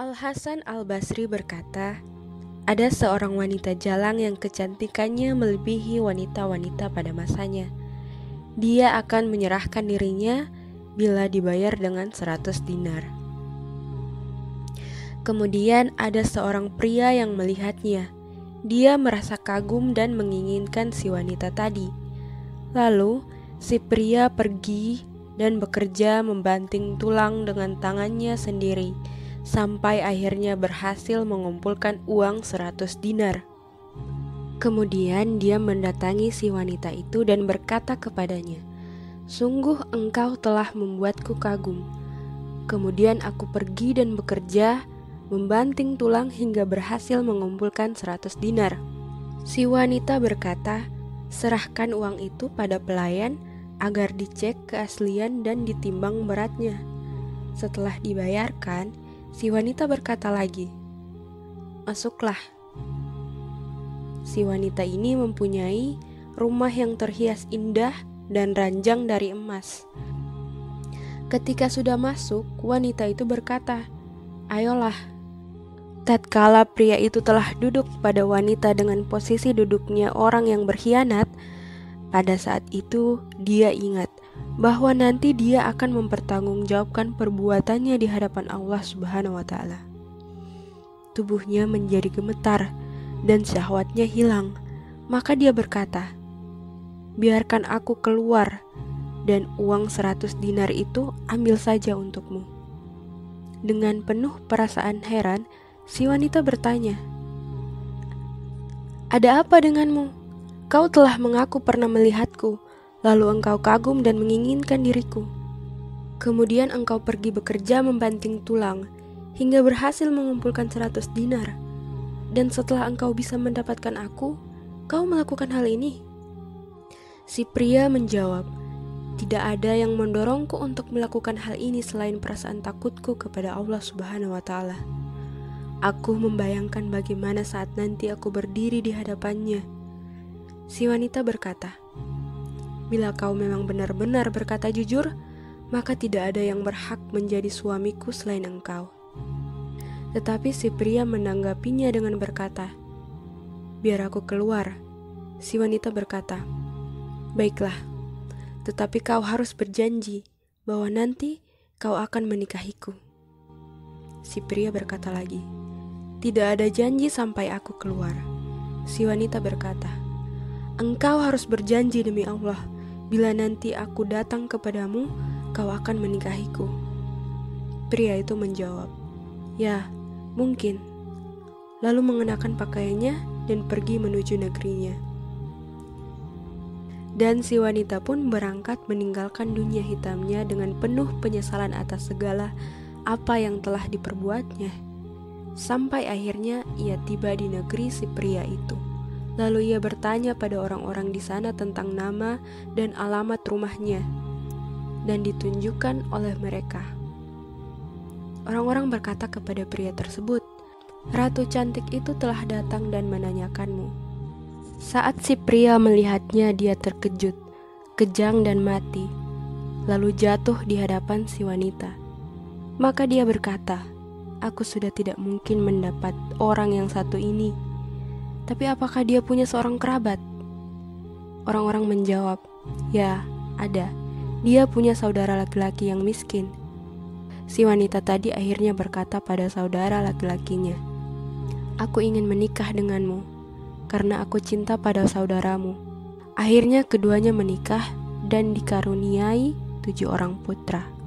Al-Hasan Al-Basri berkata, ada seorang wanita jalang yang kecantikannya melebihi wanita-wanita pada masanya. Dia akan menyerahkan dirinya bila dibayar dengan 100 dinar. Kemudian ada seorang pria yang melihatnya. Dia merasa kagum dan menginginkan si wanita tadi. Lalu, si pria pergi dan bekerja membanting tulang dengan tangannya sendiri sampai akhirnya berhasil mengumpulkan uang 100 dinar. Kemudian dia mendatangi si wanita itu dan berkata kepadanya, "Sungguh engkau telah membuatku kagum." Kemudian aku pergi dan bekerja, membanting tulang hingga berhasil mengumpulkan 100 dinar. Si wanita berkata, "Serahkan uang itu pada pelayan agar dicek keaslian dan ditimbang beratnya." Setelah dibayarkan, Si wanita berkata lagi, "Masuklah." Si wanita ini mempunyai rumah yang terhias indah dan ranjang dari emas. Ketika sudah masuk, wanita itu berkata, "Ayolah." Tatkala pria itu telah duduk pada wanita dengan posisi duduknya orang yang berkhianat, pada saat itu dia ingat bahwa nanti dia akan mempertanggungjawabkan perbuatannya di hadapan Allah Subhanahu wa taala. Tubuhnya menjadi gemetar dan syahwatnya hilang. Maka dia berkata, "Biarkan aku keluar dan uang seratus dinar itu ambil saja untukmu." Dengan penuh perasaan heran, si wanita bertanya, "Ada apa denganmu? Kau telah mengaku pernah melihatku." Lalu engkau kagum dan menginginkan diriku. Kemudian engkau pergi bekerja membanting tulang hingga berhasil mengumpulkan seratus dinar. Dan setelah engkau bisa mendapatkan aku, kau melakukan hal ini. Si pria menjawab, "Tidak ada yang mendorongku untuk melakukan hal ini selain perasaan takutku kepada Allah Subhanahu wa taala." Aku membayangkan bagaimana saat nanti aku berdiri di hadapannya. Si wanita berkata, Bila kau memang benar-benar berkata jujur, maka tidak ada yang berhak menjadi suamiku selain engkau. Tetapi si pria menanggapinya dengan berkata, "Biar aku keluar." Si wanita berkata, "Baiklah, tetapi kau harus berjanji bahwa nanti kau akan menikahiku." Si pria berkata lagi, "Tidak ada janji sampai aku keluar." Si wanita berkata, "Engkau harus berjanji demi Allah." Bila nanti aku datang kepadamu, kau akan menikahiku. Pria itu menjawab, "Ya, mungkin." Lalu mengenakan pakaiannya dan pergi menuju negerinya. Dan si wanita pun berangkat meninggalkan dunia hitamnya dengan penuh penyesalan atas segala apa yang telah diperbuatnya. Sampai akhirnya ia tiba di negeri si pria itu. Lalu ia bertanya pada orang-orang di sana tentang nama dan alamat rumahnya, dan ditunjukkan oleh mereka. Orang-orang berkata kepada pria tersebut, "Ratu cantik itu telah datang dan menanyakanmu." Saat si pria melihatnya, dia terkejut, kejang, dan mati, lalu jatuh di hadapan si wanita. Maka dia berkata, "Aku sudah tidak mungkin mendapat orang yang satu ini." Tapi apakah dia punya seorang kerabat? Orang-orang menjawab, "Ya, ada. Dia punya saudara laki-laki yang miskin." Si wanita tadi akhirnya berkata pada saudara laki-lakinya, "Aku ingin menikah denganmu karena aku cinta pada saudaramu." Akhirnya keduanya menikah dan dikaruniai tujuh orang putra.